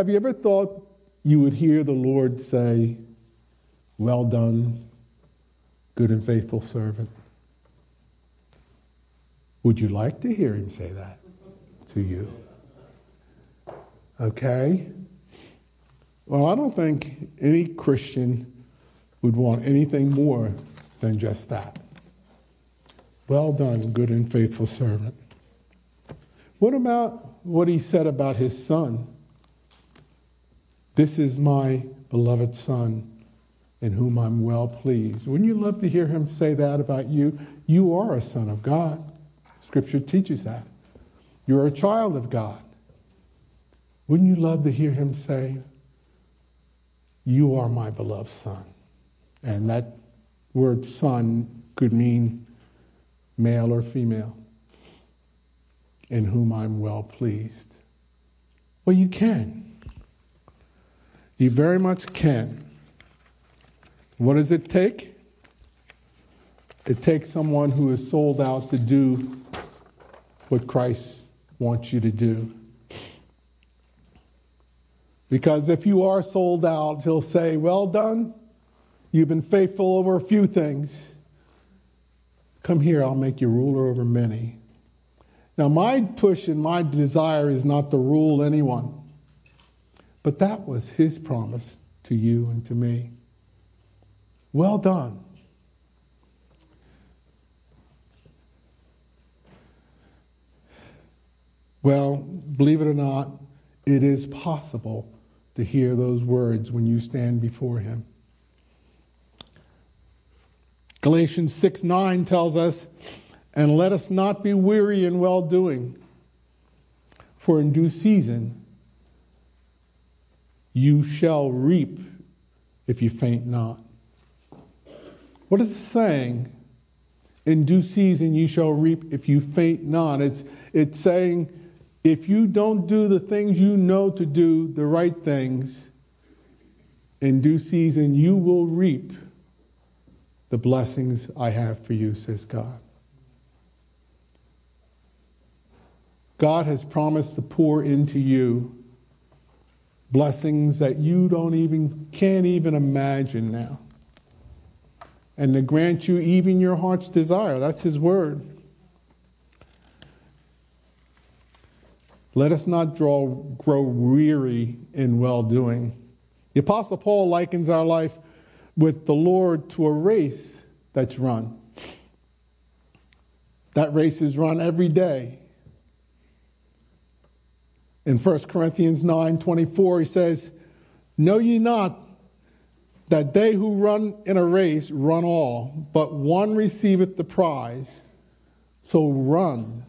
Have you ever thought you would hear the Lord say, Well done, good and faithful servant? Would you like to hear him say that to you? Okay? Well, I don't think any Christian would want anything more than just that. Well done, good and faithful servant. What about what he said about his son? This is my beloved Son in whom I'm well pleased. Wouldn't you love to hear him say that about you? You are a son of God. Scripture teaches that. You're a child of God. Wouldn't you love to hear him say, You are my beloved Son? And that word son could mean male or female, in whom I'm well pleased. Well, you can. You very much can. What does it take? It takes someone who is sold out to do what Christ wants you to do. Because if you are sold out, he'll say, Well done. You've been faithful over a few things. Come here, I'll make you ruler over many. Now, my push and my desire is not to rule anyone. But that was his promise to you and to me. Well done. Well, believe it or not, it is possible to hear those words when you stand before him. Galatians 6 9 tells us, And let us not be weary in well doing, for in due season you shall reap if you faint not. What is it saying? In due season you shall reap if you faint not. It's, it's saying if you don't do the things you know to do, the right things, in due season you will reap the blessings I have for you, says God. God has promised to pour into you blessings that you don't even can't even imagine now. And to grant you even your heart's desire that's his word. Let us not draw, grow weary in well doing the apostle paul likens our life with the lord to a race that's run. That race is run every day in 1 Corinthians 9 24, he says, Know ye not that they who run in a race run all, but one receiveth the prize. So run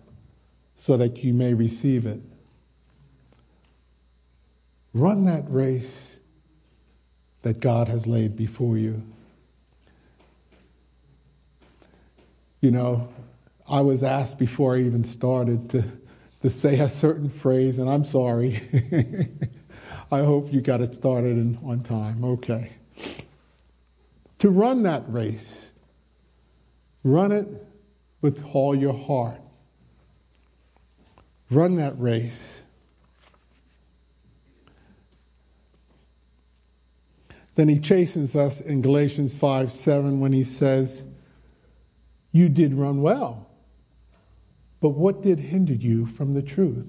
so that you may receive it. Run that race that God has laid before you. You know, I was asked before I even started to to say a certain phrase, and I'm sorry. I hope you got it started in, on time. Okay. To run that race, run it with all your heart. Run that race. Then he chastens us in Galatians 5 7 when he says, You did run well. But what did hinder you from the truth?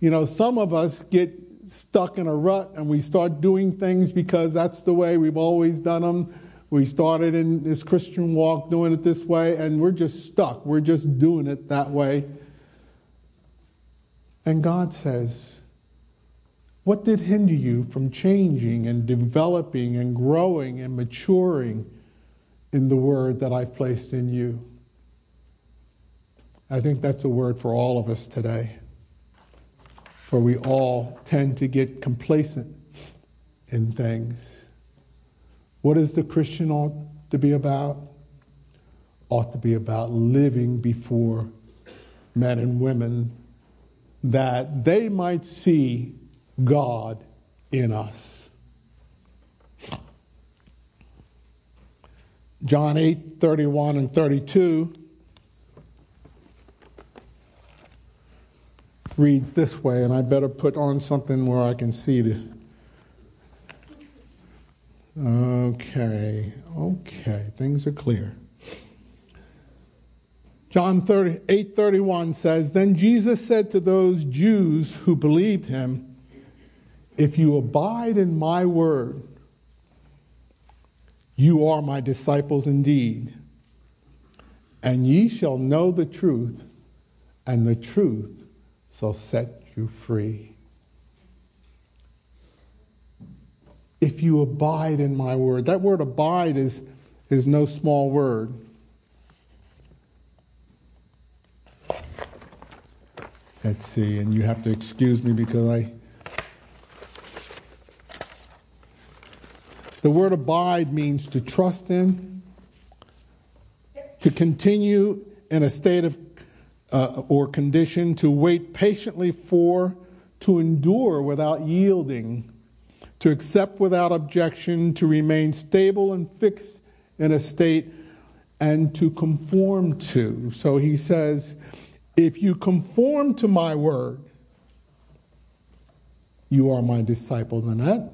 You know, some of us get stuck in a rut and we start doing things because that's the way we've always done them. We started in this Christian walk doing it this way, and we're just stuck. We're just doing it that way. And God says, What did hinder you from changing and developing and growing and maturing in the word that I placed in you? I think that's a word for all of us today. for we all tend to get complacent in things. What is the Christian ought to be about? Ought to be about living before men and women that they might see God in us. John 8 31 and 32 reads this way, and I better put on something where I can see the. Okay, okay, things are clear. John 30, 8:31 says, "Then Jesus said to those Jews who believed him, if you abide in my word, you are my disciples indeed, and ye shall know the truth, and the truth shall set you free." If you abide in my word. That word abide is, is no small word. Let's see, and you have to excuse me because I. The word abide means to trust in, to continue in a state of uh, or condition, to wait patiently for, to endure without yielding, to accept without objection, to remain stable and fixed in a state, and to conform to. So he says, if you conform to my word, you are my disciples. And that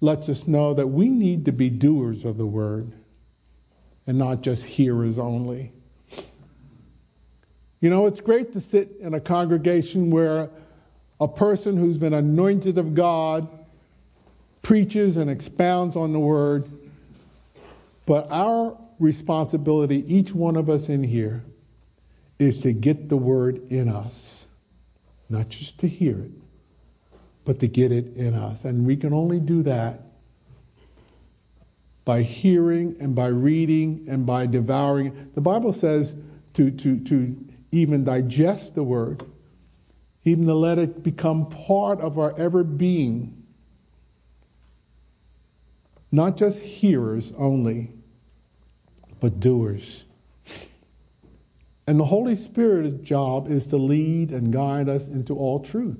lets us know that we need to be doers of the word and not just hearers only. You know, it's great to sit in a congregation where a person who's been anointed of God preaches and expounds on the word. But our responsibility, each one of us in here, is to get the word in us, not just to hear it, but to get it in us. And we can only do that by hearing and by reading and by devouring. The Bible says to, to, to even digest the word, even to let it become part of our ever being. Not just hearers only, but doers. And the Holy Spirit's job is to lead and guide us into all truth.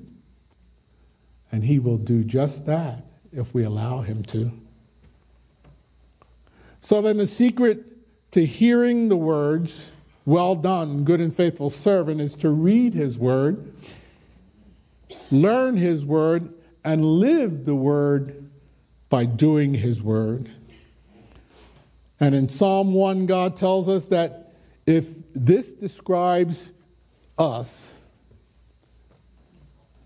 And He will do just that if we allow Him to. So then, the secret to hearing the words, well done, good and faithful servant, is to read His word, learn His word, and live the word by doing His word. And in Psalm 1, God tells us that if this describes us,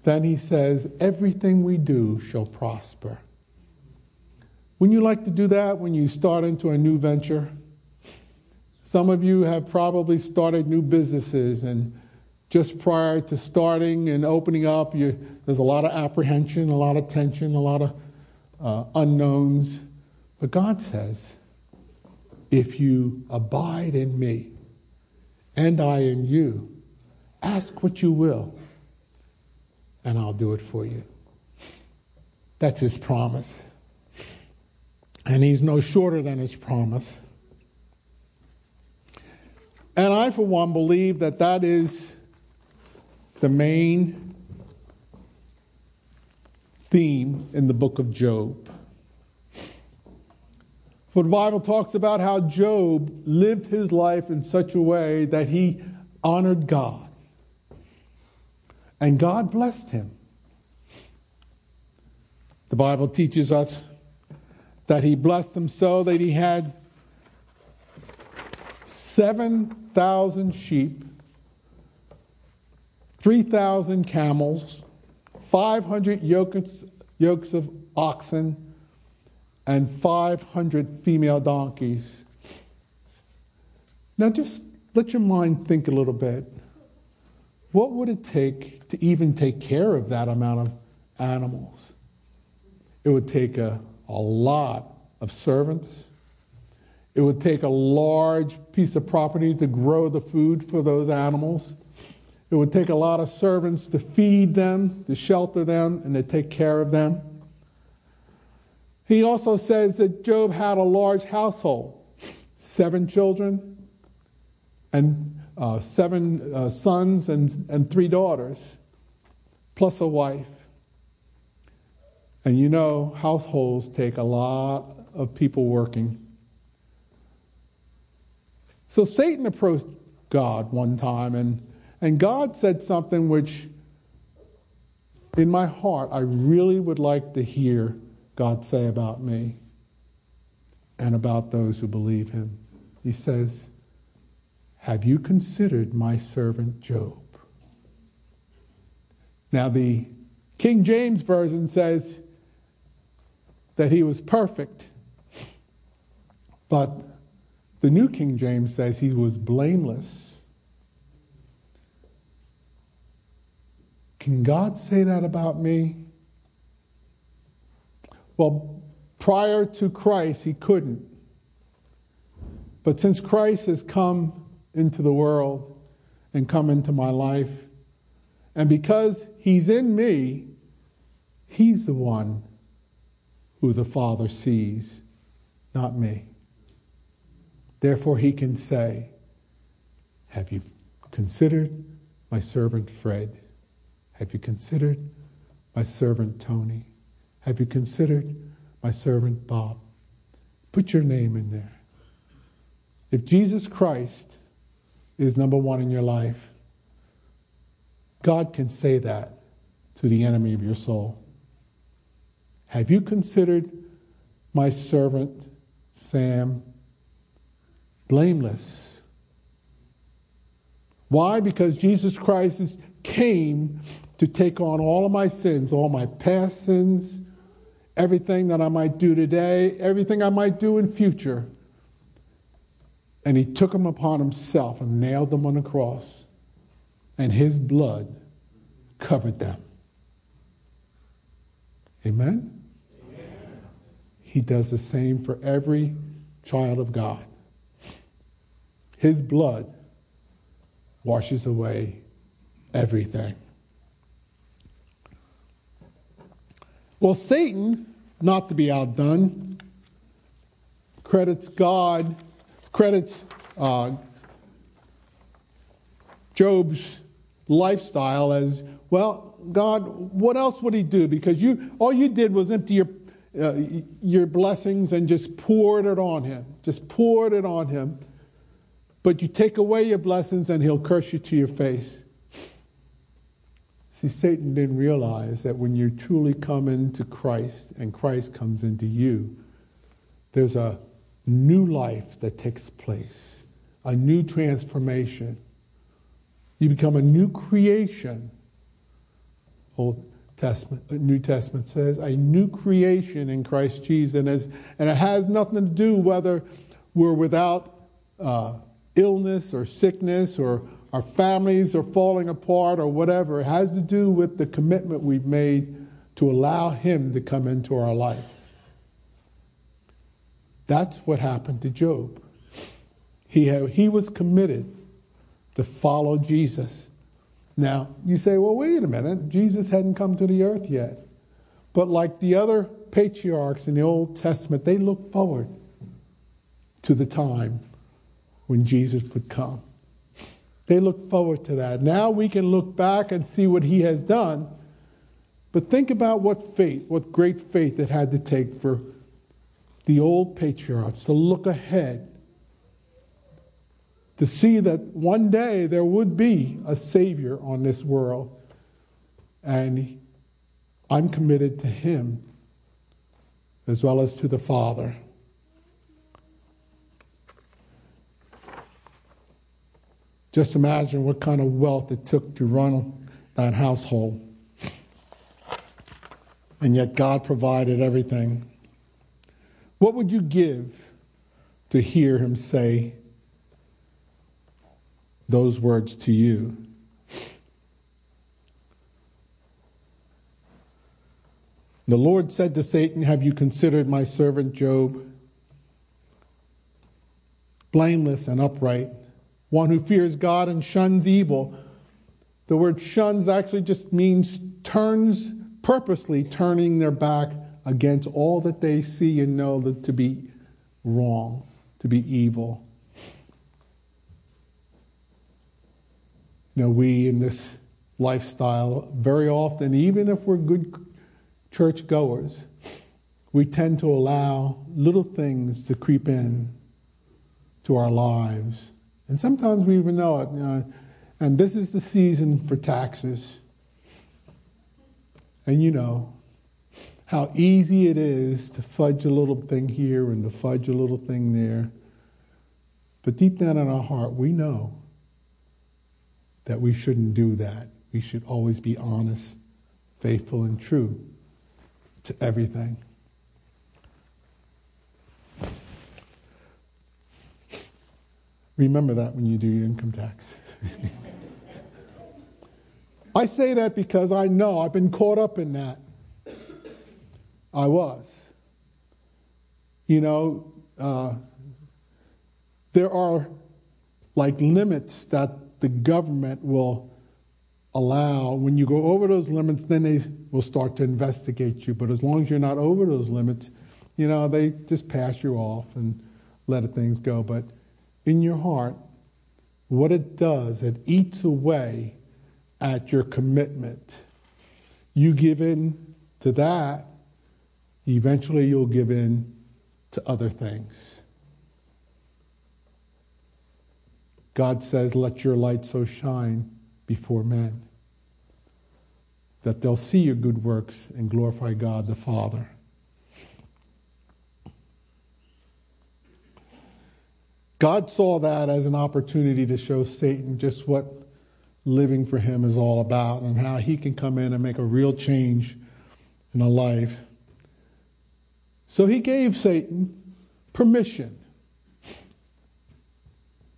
then he says, everything we do shall prosper. Wouldn't you like to do that when you start into a new venture? Some of you have probably started new businesses, and just prior to starting and opening up, you, there's a lot of apprehension, a lot of tension, a lot of uh, unknowns. But God says, if you abide in me, and I in you. Ask what you will, and I'll do it for you. That's his promise. And he's no shorter than his promise. And I, for one, believe that that is the main theme in the book of Job. For the Bible talks about how Job lived his life in such a way that he honored God. And God blessed him. The Bible teaches us that he blessed him so that he had 7,000 sheep, 3,000 camels, 500 yokes, yokes of oxen, and 500 female donkeys. Now, just let your mind think a little bit. What would it take to even take care of that amount of animals? It would take a, a lot of servants. It would take a large piece of property to grow the food for those animals. It would take a lot of servants to feed them, to shelter them, and to take care of them. He also says that Job had a large household seven children and uh, seven uh, sons and, and three daughters, plus a wife. And you know, households take a lot of people working. So Satan approached God one time, and, and God said something which, in my heart, I really would like to hear God say about me and about those who believe him. He says, Have you considered my servant Job? Now, the King James Version says that he was perfect, but the New King James says he was blameless. Can God say that about me? Well, prior to Christ, he couldn't. But since Christ has come into the world and come into my life, and because he's in me, he's the one who the Father sees, not me. Therefore, he can say, Have you considered my servant Fred? Have you considered my servant Tony? Have you considered my servant Bob? Put your name in there. If Jesus Christ is number one in your life, God can say that to the enemy of your soul. Have you considered my servant Sam blameless? Why? Because Jesus Christ came to take on all of my sins, all my past sins, everything that I might do today, everything I might do in future. And he took them upon himself and nailed them on the cross. And his blood covered them. Amen? Amen? He does the same for every child of God. His blood washes away everything. Well, Satan, not to be outdone, credits God, credits uh, Job's lifestyle as well. God, what else would he do? Because you, all you did was empty your uh, your blessings and just poured it on him. Just poured it on him. But you take away your blessings and he'll curse you to your face. See, Satan didn't realize that when you truly come into Christ and Christ comes into you, there's a new life that takes place, a new transformation. You become a new creation. Old Testament, New Testament says, a new creation in Christ Jesus. And, as, and it has nothing to do whether we're without uh, illness or sickness or our families are falling apart or whatever. It has to do with the commitment we've made to allow Him to come into our life. That's what happened to Job. He, had, he was committed to follow Jesus. Now, you say, well, wait a minute. Jesus hadn't come to the earth yet. But like the other patriarchs in the Old Testament, they looked forward to the time when Jesus would come. They look forward to that. Now we can look back and see what he has done. But think about what faith, what great faith it had to take for the old patriarchs to look ahead, to see that one day there would be a Savior on this world. And I'm committed to Him as well as to the Father. Just imagine what kind of wealth it took to run that household. And yet God provided everything. What would you give to hear him say those words to you? The Lord said to Satan, Have you considered my servant Job? Blameless and upright one who fears God and shuns evil. The word shuns actually just means turns, purposely turning their back against all that they see and know that to be wrong, to be evil. Know, we in this lifestyle, very often, even if we're good church goers, we tend to allow little things to creep in to our lives. And sometimes we even know it. You know, and this is the season for taxes. And you know how easy it is to fudge a little thing here and to fudge a little thing there. But deep down in our heart, we know that we shouldn't do that. We should always be honest, faithful, and true to everything. Remember that when you do your income tax. I say that because I know I've been caught up in that. I was. You know, uh, there are like limits that the government will allow. When you go over those limits, then they will start to investigate you. But as long as you're not over those limits, you know, they just pass you off and let things go. But in your heart, what it does, it eats away at your commitment. You give in to that, eventually you'll give in to other things. God says, Let your light so shine before men that they'll see your good works and glorify God the Father. God saw that as an opportunity to show Satan just what living for him is all about and how he can come in and make a real change in a life. So he gave Satan permission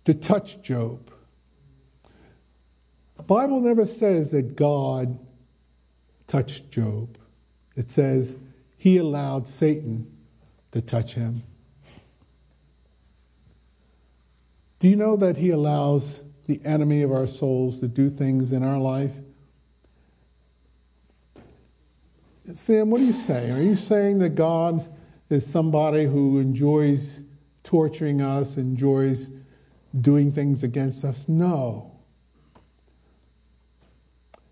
to touch Job. The Bible never says that God touched Job. It says he allowed Satan to touch him. Do you know that He allows the enemy of our souls to do things in our life? Sam, what are you saying? Are you saying that God is somebody who enjoys torturing us, enjoys doing things against us? No.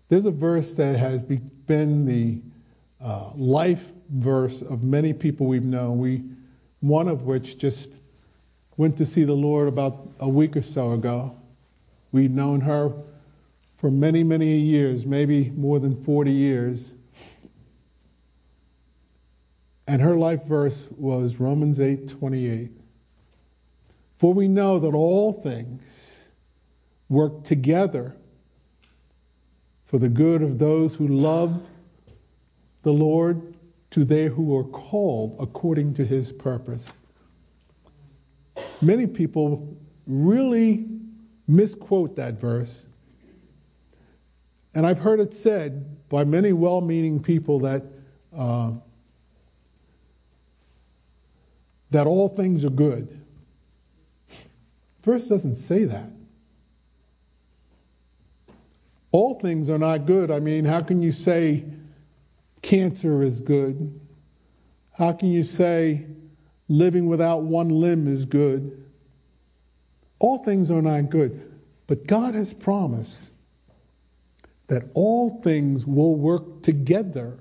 There's a verse that has been the uh, life verse of many people we've known. We, one of which just went to see the Lord about a week or so ago. We've known her for many, many years, maybe more than 40 years. And her life verse was Romans 8 28. For we know that all things work together for the good of those who love the Lord, to they who are called according to his purpose many people really misquote that verse. And I've heard it said by many well meaning people that, uh, that all things are good. Verse doesn't say that. All things are not good. I mean, how can you say cancer is good? How can you say living without one limb is good. All things are not good, but God has promised that all things will work together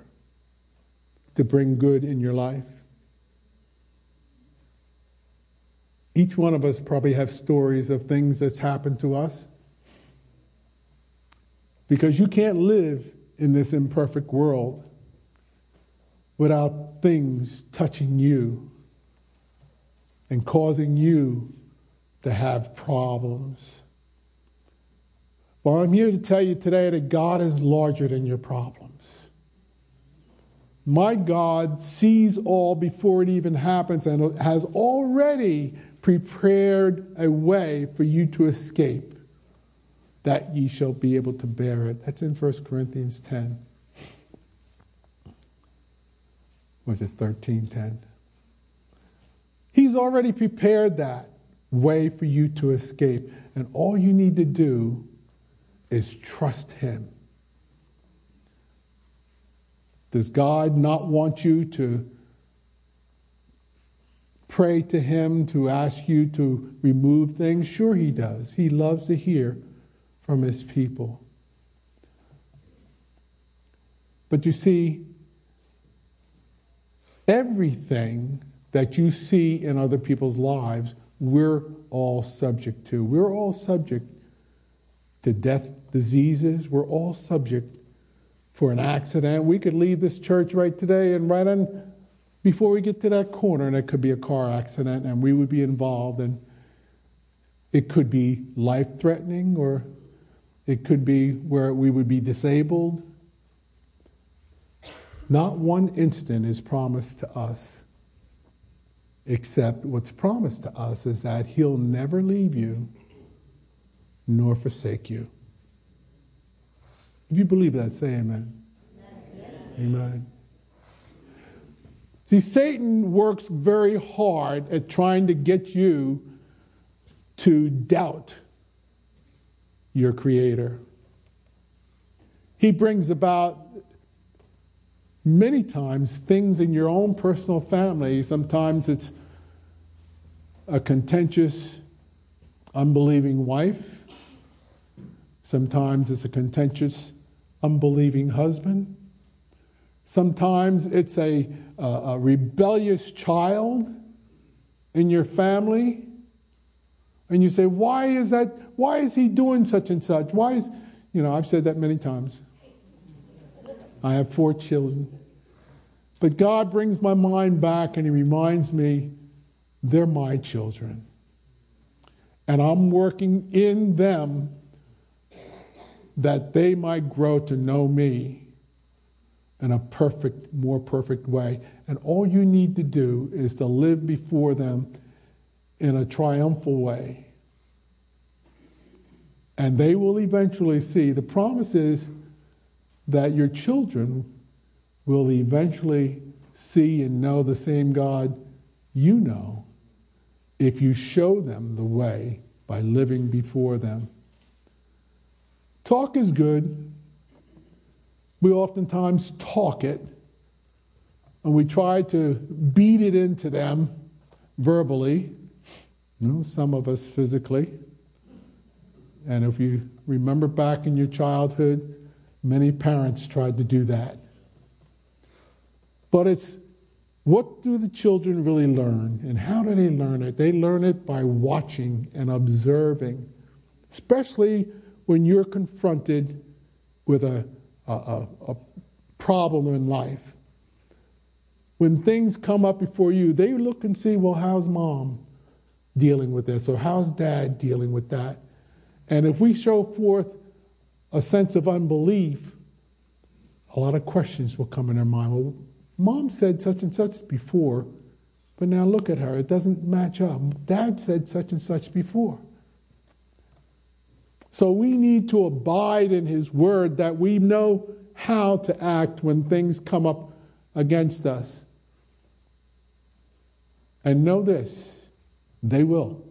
to bring good in your life. Each one of us probably have stories of things that's happened to us. Because you can't live in this imperfect world without things touching you and causing you to have problems. Well, I'm here to tell you today that God is larger than your problems. My God sees all before it even happens and has already prepared a way for you to escape, that ye shall be able to bear it. That's in 1 Corinthians 10. Was it 13 10? He's already prepared that way for you to escape. And all you need to do is trust Him. Does God not want you to pray to Him, to ask you to remove things? Sure, He does. He loves to hear from His people. But you see, everything that you see in other people's lives, we're all subject to. We're all subject to death, diseases. We're all subject for an accident. We could leave this church right today and right on before we get to that corner, and it could be a car accident, and we would be involved. And it could be life threatening, or it could be where we would be disabled. Not one instant is promised to us, except what's promised to us is that He'll never leave you nor forsake you. If you believe that, say amen. Amen. amen. See, Satan works very hard at trying to get you to doubt your Creator. He brings about many times things in your own personal family. Sometimes it's a contentious, unbelieving wife. Sometimes it's a contentious, unbelieving husband. Sometimes it's a, a, a rebellious child in your family. And you say, why is that? Why is he doing such and such? Why is, you know, I've said that many times. I have four children. But God brings my mind back and He reminds me they're my children. And I'm working in them that they might grow to know me in a perfect, more perfect way. And all you need to do is to live before them in a triumphal way. And they will eventually see. The promise is that your children will eventually see and know the same God you know if you show them the way by living before them. Talk is good. We oftentimes talk it, and we try to beat it into them verbally, you know, some of us physically. And if you remember back in your childhood, many parents tried to do that. But it's what do the children really learn and how do they learn it? They learn it by watching and observing, especially when you're confronted with a, a, a problem in life. When things come up before you, they look and see, well, how's mom dealing with this? Or how's dad dealing with that? And if we show forth a sense of unbelief, a lot of questions will come in their mind. Well, mom said such and such before, but now look at her. It doesn't match up. Dad said such and such before. So we need to abide in His Word that we know how to act when things come up against us. And know this they will.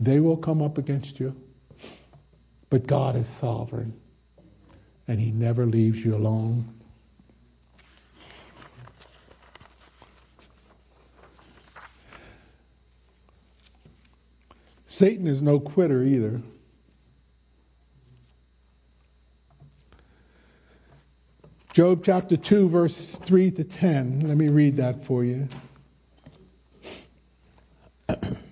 They will come up against you. But God is sovereign, and He never leaves you alone. Satan is no quitter either. Job chapter 2, verses 3 to 10. Let me read that for you.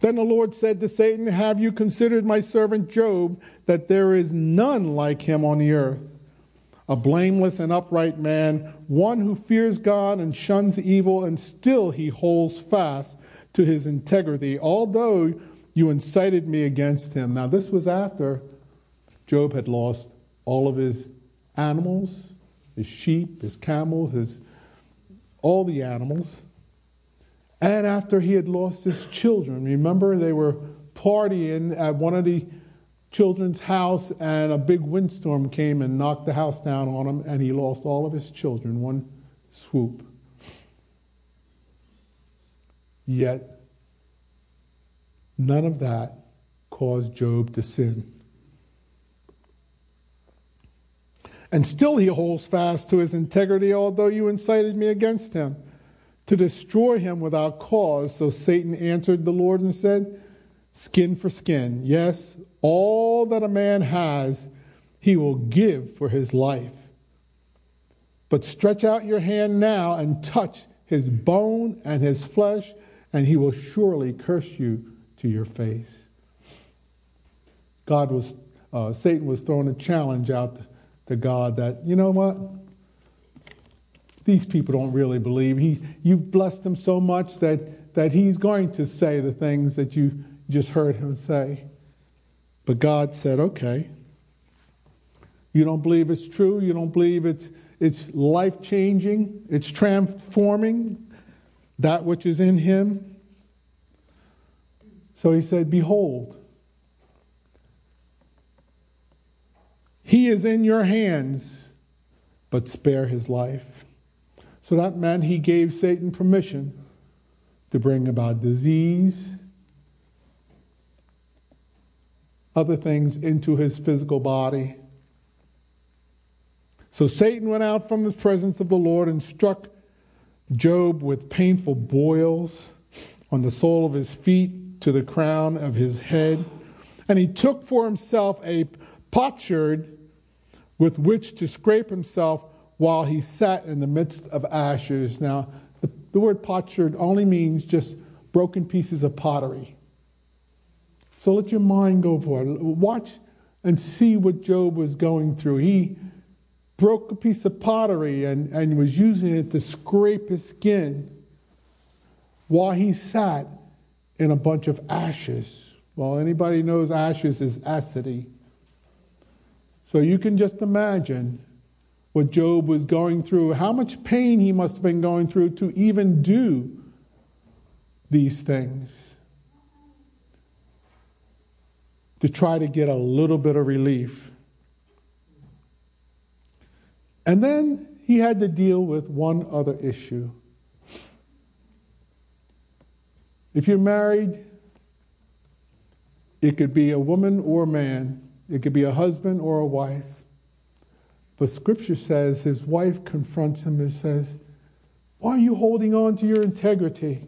then the Lord said to Satan, Have you considered my servant Job, that there is none like him on the earth? A blameless and upright man, one who fears God and shuns evil, and still he holds fast to his integrity, although you incited me against him. Now, this was after Job had lost all of his animals, his sheep, his camels, his, all the animals. And after he had lost his children, remember they were partying at one of the children's house, and a big windstorm came and knocked the house down on him, and he lost all of his children one swoop. Yet, none of that caused Job to sin. And still he holds fast to his integrity, although you incited me against him to destroy him without cause. So Satan answered the Lord and said, Skin for skin. Yes, all that a man has, he will give for his life. But stretch out your hand now and touch his bone and his flesh, and he will surely curse you to your face. God was, uh, Satan was throwing a challenge out to God that, you know what? These people don't really believe. He, you've blessed him so much that, that he's going to say the things that you just heard him say. But God said, okay. You don't believe it's true. You don't believe it's, it's life changing. It's transforming that which is in him. So he said, Behold, he is in your hands, but spare his life. So that meant he gave Satan permission to bring about disease, other things into his physical body. So Satan went out from the presence of the Lord and struck Job with painful boils on the sole of his feet to the crown of his head. And he took for himself a potsherd with which to scrape himself while he sat in the midst of ashes. Now, the, the word potsherd only means just broken pieces of pottery. So let your mind go for it. Watch and see what Job was going through. He broke a piece of pottery and, and was using it to scrape his skin while he sat in a bunch of ashes. Well, anybody knows ashes is acidity. So you can just imagine what Job was going through, how much pain he must have been going through to even do these things. To try to get a little bit of relief. And then he had to deal with one other issue. If you're married, it could be a woman or a man, it could be a husband or a wife. But scripture says his wife confronts him and says, Why are you holding on to your integrity?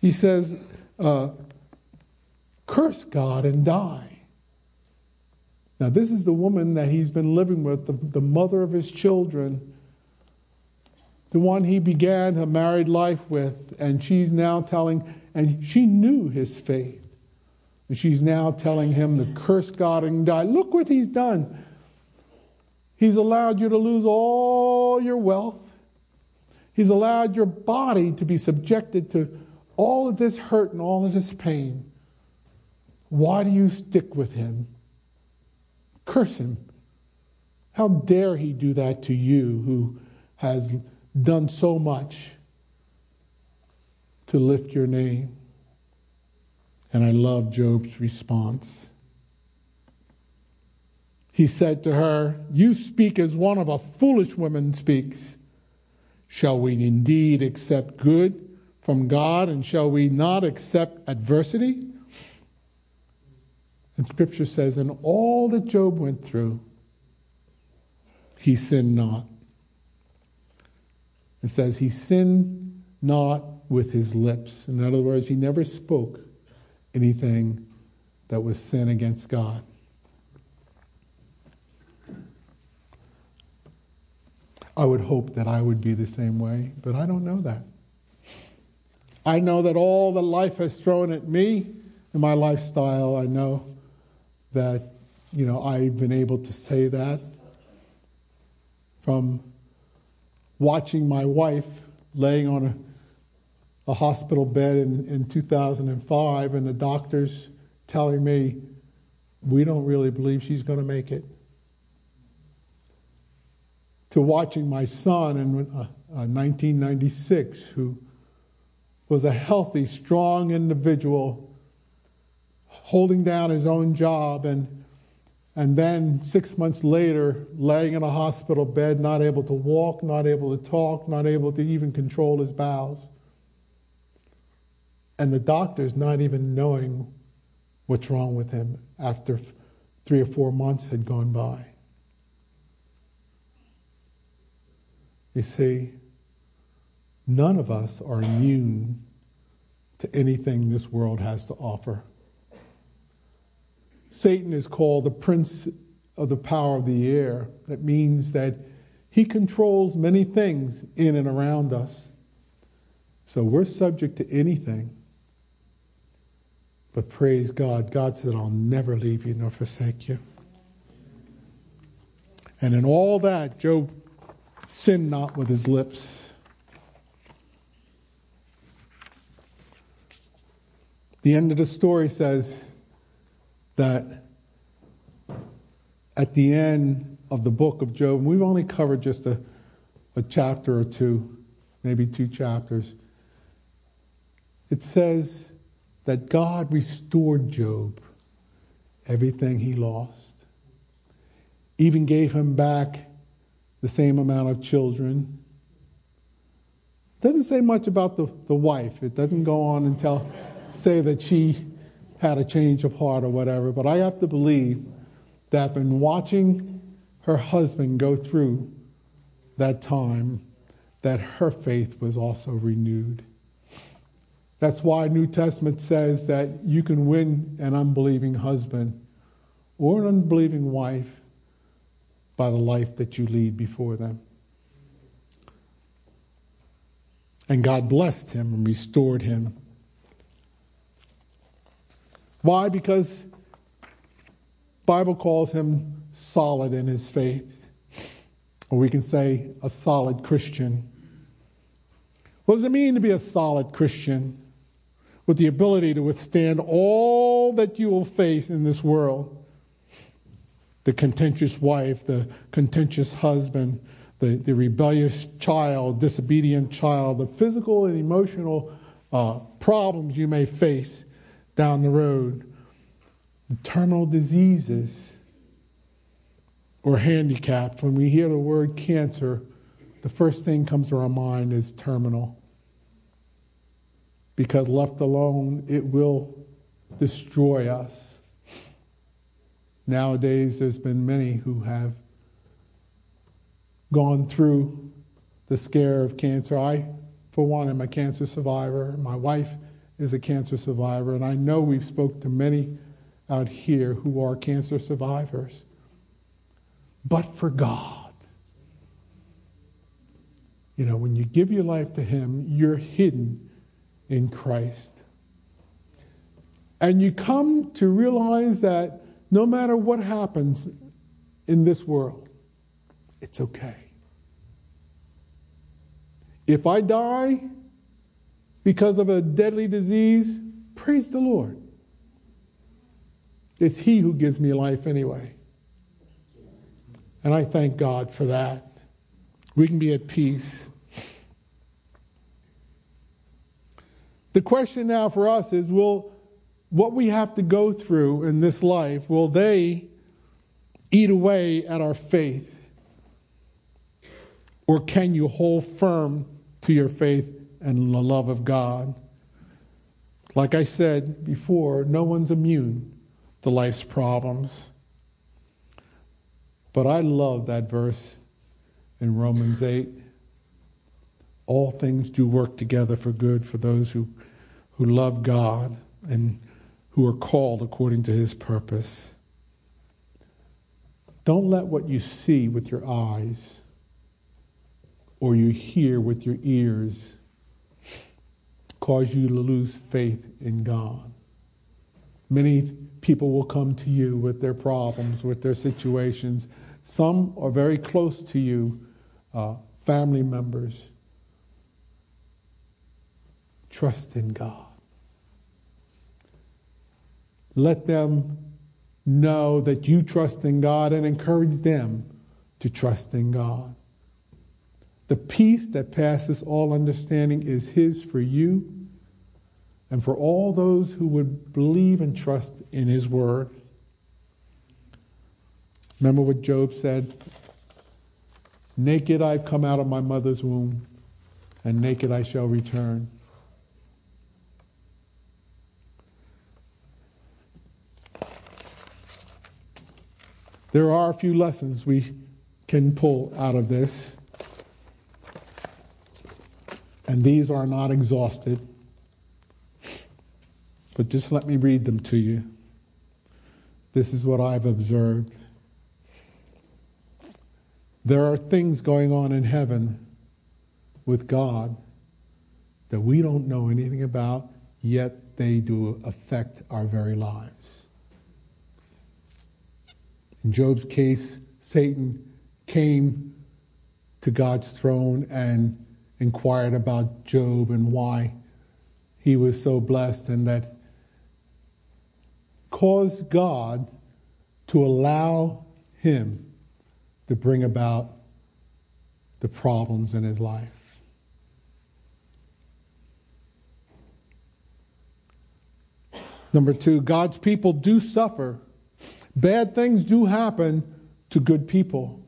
He says, uh, Curse God and die. Now, this is the woman that he's been living with, the, the mother of his children, the one he began a married life with, and she's now telling, and she knew his faith. And she's now telling him to curse God and die. Look what he's done. He's allowed you to lose all your wealth. He's allowed your body to be subjected to all of this hurt and all of this pain. Why do you stick with him? Curse him. How dare he do that to you who has done so much to lift your name? And I love Job's response. He said to her, You speak as one of a foolish woman speaks. Shall we indeed accept good from God, and shall we not accept adversity? And scripture says, In all that Job went through, he sinned not. It says, He sinned not with his lips. In other words, he never spoke anything that was sin against God. I would hope that I would be the same way, but I don't know that. I know that all that life has thrown at me in my lifestyle, I know that, you know, I've been able to say that from watching my wife laying on a, a hospital bed in, in 2005 and the doctors telling me, we don't really believe she's going to make it to watching my son in uh, uh, 1996, who was a healthy, strong individual, holding down his own job, and, and then six months later, laying in a hospital bed, not able to walk, not able to talk, not able to even control his bowels. And the doctors not even knowing what's wrong with him after three or four months had gone by. You see, none of us are immune to anything this world has to offer. Satan is called the prince of the power of the air. That means that he controls many things in and around us. So we're subject to anything. But praise God, God said, I'll never leave you nor forsake you. And in all that, Job sinned not with his lips. The end of the story says that at the end of the book of Job, and we've only covered just a, a chapter or two, maybe two chapters, it says that God restored Job everything he lost, even gave him back the same amount of children. Doesn't say much about the, the wife. It doesn't go on and tell, say that she had a change of heart or whatever, but I have to believe that in watching her husband go through that time, that her faith was also renewed. That's why New Testament says that you can win an unbelieving husband or an unbelieving wife by the life that you lead before them. And God blessed him and restored him. Why? Because Bible calls him solid in his faith. Or we can say a solid Christian. What does it mean to be a solid Christian? With the ability to withstand all that you will face in this world the contentious wife, the contentious husband, the, the rebellious child, disobedient child, the physical and emotional uh, problems you may face down the road terminal diseases or handicapped. When we hear the word cancer, the first thing comes to our mind is terminal. Because left alone, it will destroy us. Nowadays, there's been many who have gone through the scare of cancer. I, for one, am a cancer survivor. My wife is a cancer survivor, and I know we've spoke to many out here who are cancer survivors. But for God, you know, when you give your life to Him, you're hidden in Christ. And you come to realize that no matter what happens in this world, it's okay. If I die because of a deadly disease, praise the Lord. It's He who gives me life anyway. And I thank God for that. We can be at peace. The question now for us is will what we have to go through in this life, will they eat away at our faith? Or can you hold firm to your faith and the love of God? Like I said before, no one's immune to life's problems. But I love that verse in Romans 8. All things do work together for good for those who, who love God and who are called according to his purpose. Don't let what you see with your eyes or you hear with your ears cause you to lose faith in God. Many people will come to you with their problems, with their situations. Some are very close to you, uh, family members. Trust in God. Let them know that you trust in God and encourage them to trust in God. The peace that passes all understanding is His for you and for all those who would believe and trust in his word. Remember what Job said? Naked I've come out of my mother's womb, and naked I shall return. There are a few lessons we can pull out of this. And these are not exhausted, but just let me read them to you. This is what I've observed. There are things going on in heaven with God that we don't know anything about, yet they do affect our very lives. In Job's case, Satan came to God's throne and inquired about Job and why he was so blessed, and that caused God to allow him to bring about the problems in his life. Number two, God's people do suffer. Bad things do happen to good people.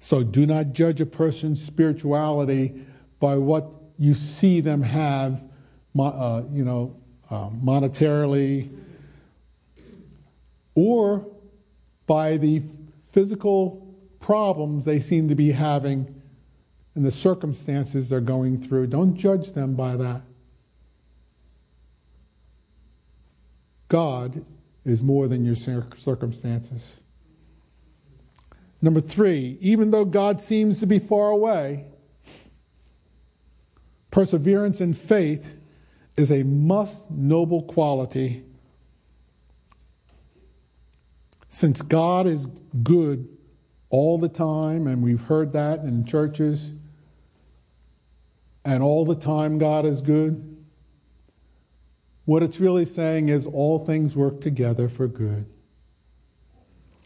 So do not judge a person's spirituality by what you see them have, uh, you know, uh, monetarily, or by the physical problems they seem to be having and the circumstances they're going through. Don't judge them by that. God is more than your circumstances. Number three, even though God seems to be far away, perseverance and faith is a must noble quality. Since God is good all the time, and we've heard that in churches, and all the time God is good, what it's really saying is all things work together for good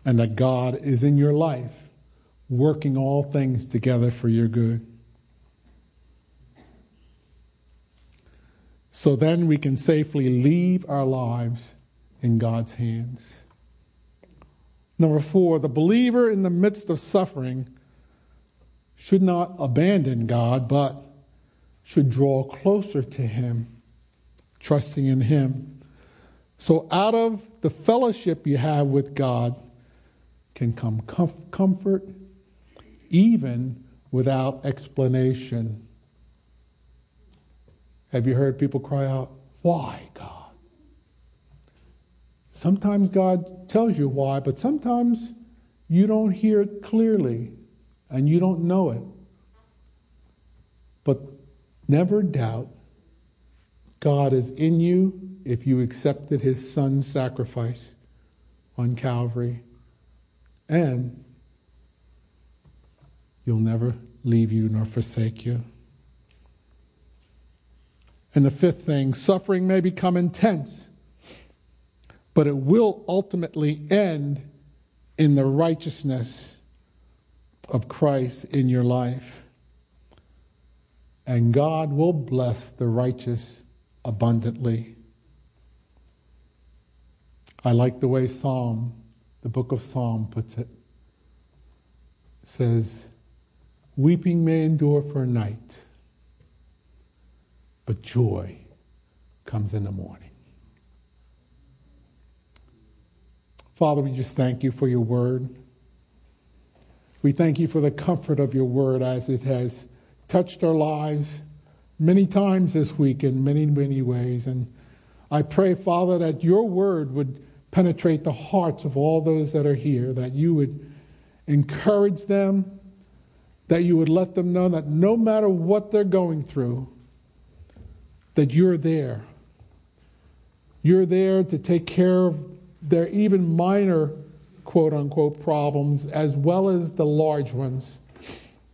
and that God is in your life, working all things together for your good. So then we can safely leave our lives in God's hands. Number four, the believer in the midst of suffering should not abandon God, but should draw closer to Him, trusting in Him. So out of the fellowship you have with God, can come comf- comfort even without explanation. Have you heard people cry out, Why, God? Sometimes God tells you why, but sometimes you don't hear it clearly and you don't know it. But never doubt God is in you if you accepted his son's sacrifice on Calvary and you'll never leave you nor forsake you. And the fifth thing suffering may become intense, but it will ultimately end in the righteousness of Christ in your life. And God will bless the righteous abundantly. I like the way Psalm the book of Psalm puts it. it says, Weeping may endure for a night, but joy comes in the morning. Father, we just thank you for your word. We thank you for the comfort of your word as it has touched our lives many times this week in many, many ways. And I pray, Father, that your word would penetrate the hearts of all those that are here, that you would encourage them, that you would let them know that no matter what they're going through, that you're there. You're there to take care of their even minor quote unquote problems as well as the large ones,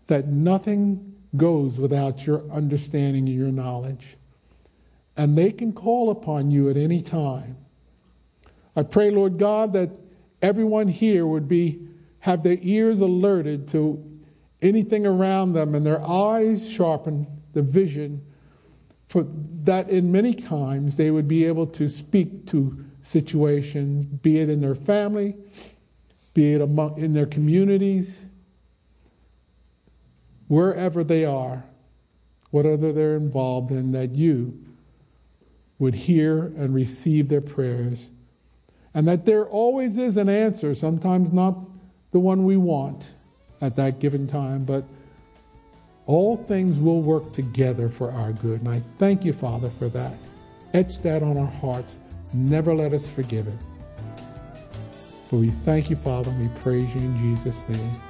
that nothing goes without your understanding and your knowledge. And they can call upon you at any time I pray, Lord God, that everyone here would be have their ears alerted to anything around them and their eyes sharpened, the vision, for that in many times they would be able to speak to situations, be it in their family, be it among, in their communities, wherever they are, whatever they're involved in, that you would hear and receive their prayers and that there always is an answer, sometimes not the one we want, at that given time, but all things will work together for our good. And I thank you, Father, for that. Etch that on our hearts. Never let us forgive it. But we thank you, Father, and we praise you in Jesus' name.